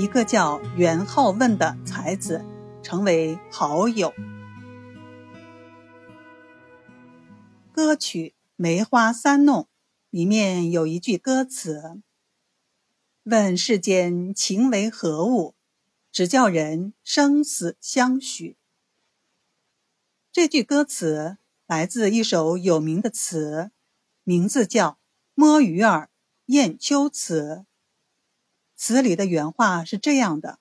一个叫袁浩问的才子成为好友。歌曲《梅花三弄》里面有一句歌词：“问世间情为何物，只叫人生死相许。”这句歌词来自一首有名的词，名字叫《摸鱼儿雁丘词》。词里的原话是这样的：“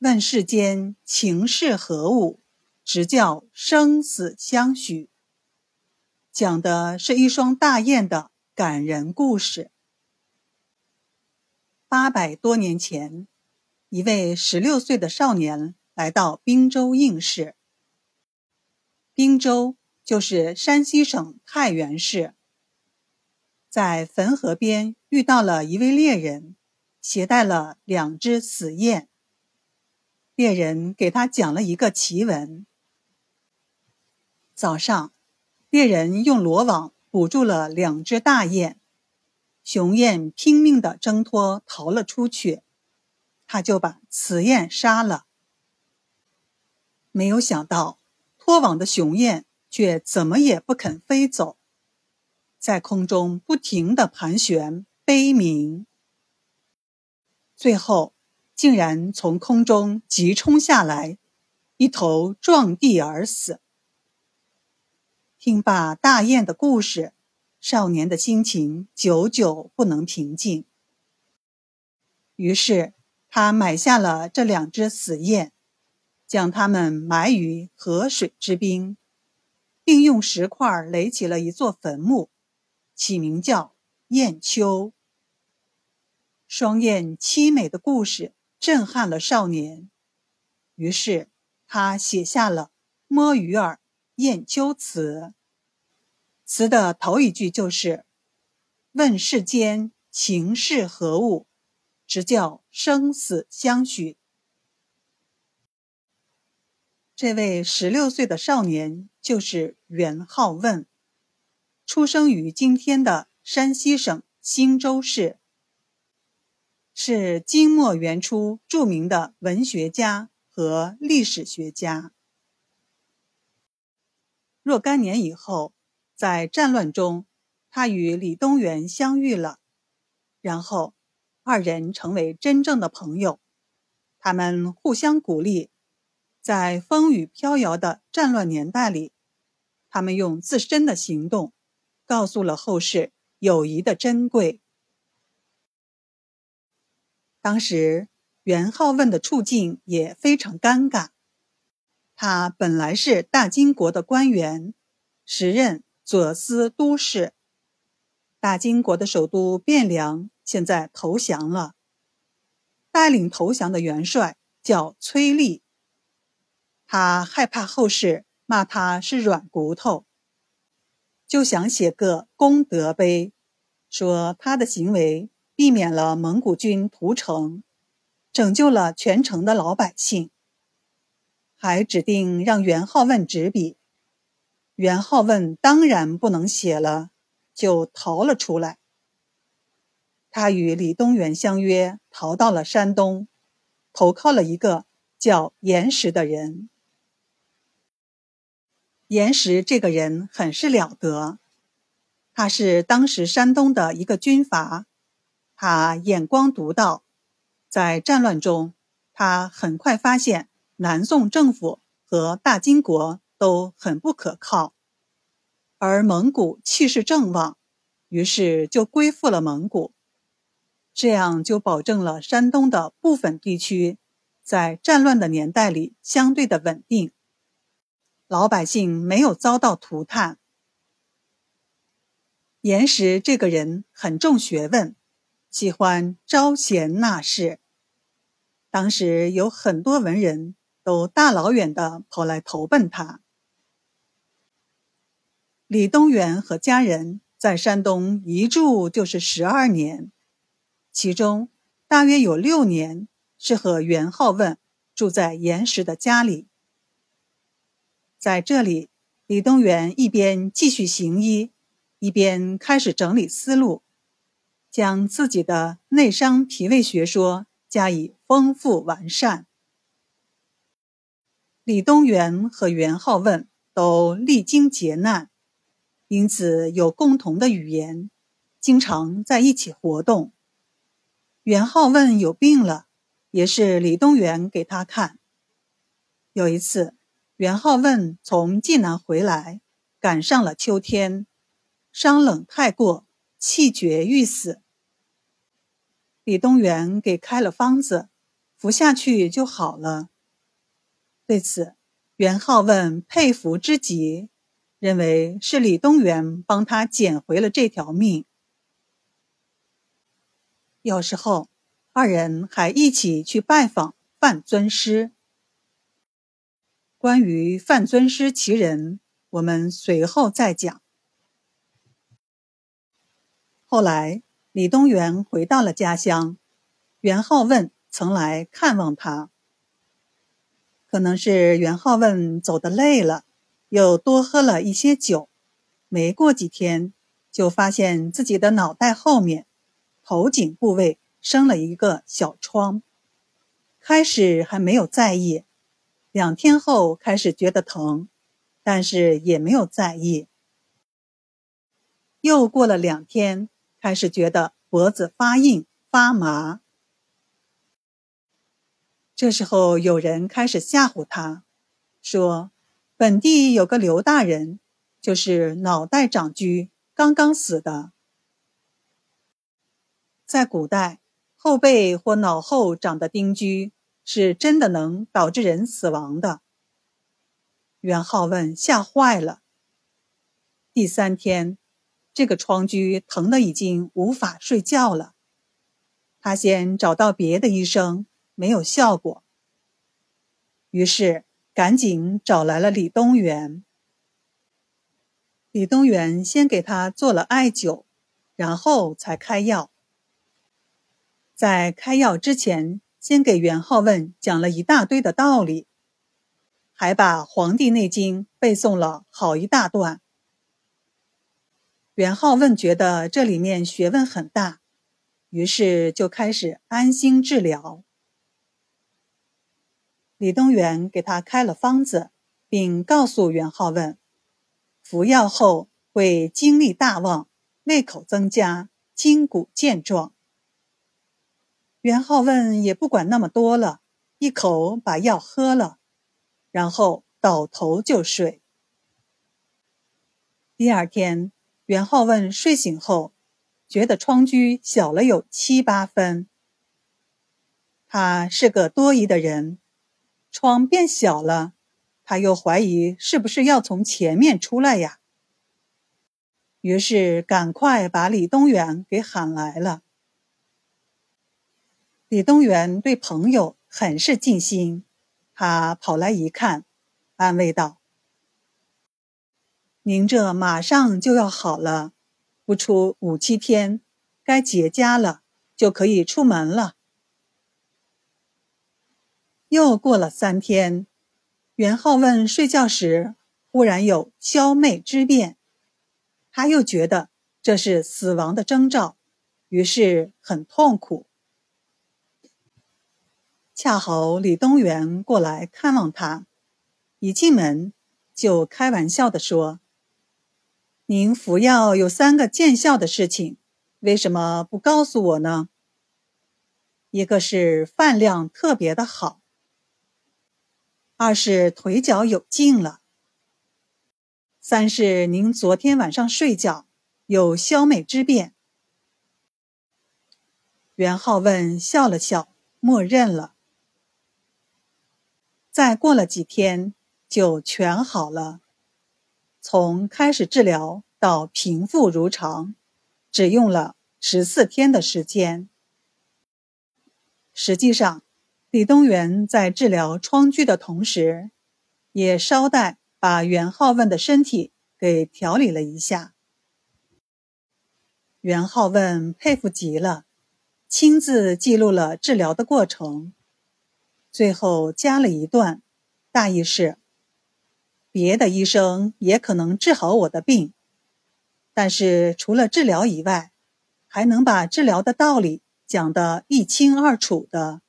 问世间情是何物，直教生死相许。”讲的是一双大雁的感人故事。八百多年前，一位十六岁的少年来到滨州应试。滨州就是山西省太原市。在汾河边遇到了一位猎人，携带了两只死雁。猎人给他讲了一个奇闻：早上。猎人用罗网捕住了两只大雁，雄雁拼命地挣脱逃了出去，他就把雌雁杀了。没有想到，脱网的雄雁却怎么也不肯飞走，在空中不停地盘旋悲鸣，最后竟然从空中急冲下来，一头撞地而死。听罢大雁的故事，少年的心情久久不能平静。于是，他买下了这两只死雁，将它们埋于河水之滨，并用石块垒起了一座坟墓，起名叫雁丘。双燕凄美的故事震撼了少年，于是他写下了《摸鱼儿雁丘词》。词的头一句就是：“问世间情是何物，直叫生死相许。”这位十六岁的少年就是袁浩问，出生于今天的山西省忻州市，是金末元初著名的文学家和历史学家。若干年以后。在战乱中，他与李东垣相遇了，然后二人成为真正的朋友。他们互相鼓励，在风雨飘摇的战乱年代里，他们用自身的行动告诉了后世友谊的珍贵。当时元好问的处境也非常尴尬，他本来是大金国的官员，时任。左司都事，大金国的首都汴梁现在投降了。带领投降的元帅叫崔立，他害怕后世骂他是软骨头，就想写个功德碑，说他的行为避免了蒙古军屠城，拯救了全城的老百姓，还指定让元好问执笔。元好问当然不能写了，就逃了出来。他与李东垣相约，逃到了山东，投靠了一个叫严石的人。严石这个人很是了得，他是当时山东的一个军阀，他眼光独到，在战乱中，他很快发现南宋政府和大金国。都很不可靠，而蒙古气势正旺，于是就归附了蒙古，这样就保证了山东的部分地区在战乱的年代里相对的稳定，老百姓没有遭到涂炭。严石这个人很重学问，喜欢招贤纳士，当时有很多文人都大老远的跑来投奔他。李东垣和家人在山东一住就是十二年，其中大约有六年是和袁浩问住在严石的家里。在这里，李东垣一边继续行医，一边开始整理思路，将自己的内伤脾胃学说加以丰富完善。李东垣和元好问都历经劫难，因此有共同的语言，经常在一起活动。元好问有病了，也是李东垣给他看。有一次，元好问从济南回来，赶上了秋天，伤冷太过，气绝欲死。李东垣给开了方子，服下去就好了。对此，元好问佩服之极，认为是李东垣帮他捡回了这条命。有时候，二人还一起去拜访范尊师。关于范尊师其人，我们随后再讲。后来，李东垣回到了家乡，元好问曾来看望他。可能是元好问走得累了，又多喝了一些酒，没过几天就发现自己的脑袋后面、头颈部位生了一个小疮。开始还没有在意，两天后开始觉得疼，但是也没有在意。又过了两天，开始觉得脖子发硬、发麻。这时候，有人开始吓唬他，说：“本地有个刘大人，就是脑袋长疽，刚刚死的。在古代，后背或脑后长的钉疽，是真的能导致人死亡的。”袁浩问吓坏了。第三天，这个疮疽疼得已经无法睡觉了。他先找到别的医生。没有效果，于是赶紧找来了李东垣。李东垣先给他做了艾灸，然后才开药。在开药之前，先给袁浩问讲了一大堆的道理，还把《黄帝内经》背诵了好一大段。袁浩问觉得这里面学问很大，于是就开始安心治疗。李东垣给他开了方子，并告诉袁浩问：服药后会精力大旺，胃口增加，筋骨健壮。袁浩问也不管那么多了，一口把药喝了，然后倒头就睡。第二天，袁浩问睡醒后，觉得窗居小了有七八分。他是个多疑的人。窗变小了，他又怀疑是不是要从前面出来呀？于是赶快把李东垣给喊来了。李东垣对朋友很是尽心，他跑来一看，安慰道：“您这马上就要好了，不出五七天，该结痂了，就可以出门了。”又过了三天，袁浩问睡觉时忽然有消寐之变，他又觉得这是死亡的征兆，于是很痛苦。恰好李东垣过来看望他，一进门就开玩笑的说：“您服药有三个见效的事情，为什么不告诉我呢？一个是饭量特别的好。”二是腿脚有劲了，三是您昨天晚上睡觉有消美之变。袁浩问笑了笑，默认了。再过了几天，就全好了。从开始治疗到平复如常，只用了十四天的时间。实际上。李东垣在治疗疮疽的同时，也捎带把袁浩问的身体给调理了一下。袁浩问佩服极了，亲自记录了治疗的过程，最后加了一段，大意是：别的医生也可能治好我的病，但是除了治疗以外，还能把治疗的道理讲得一清二楚的。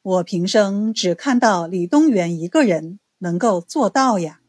我平生只看到李东垣一个人能够做到呀。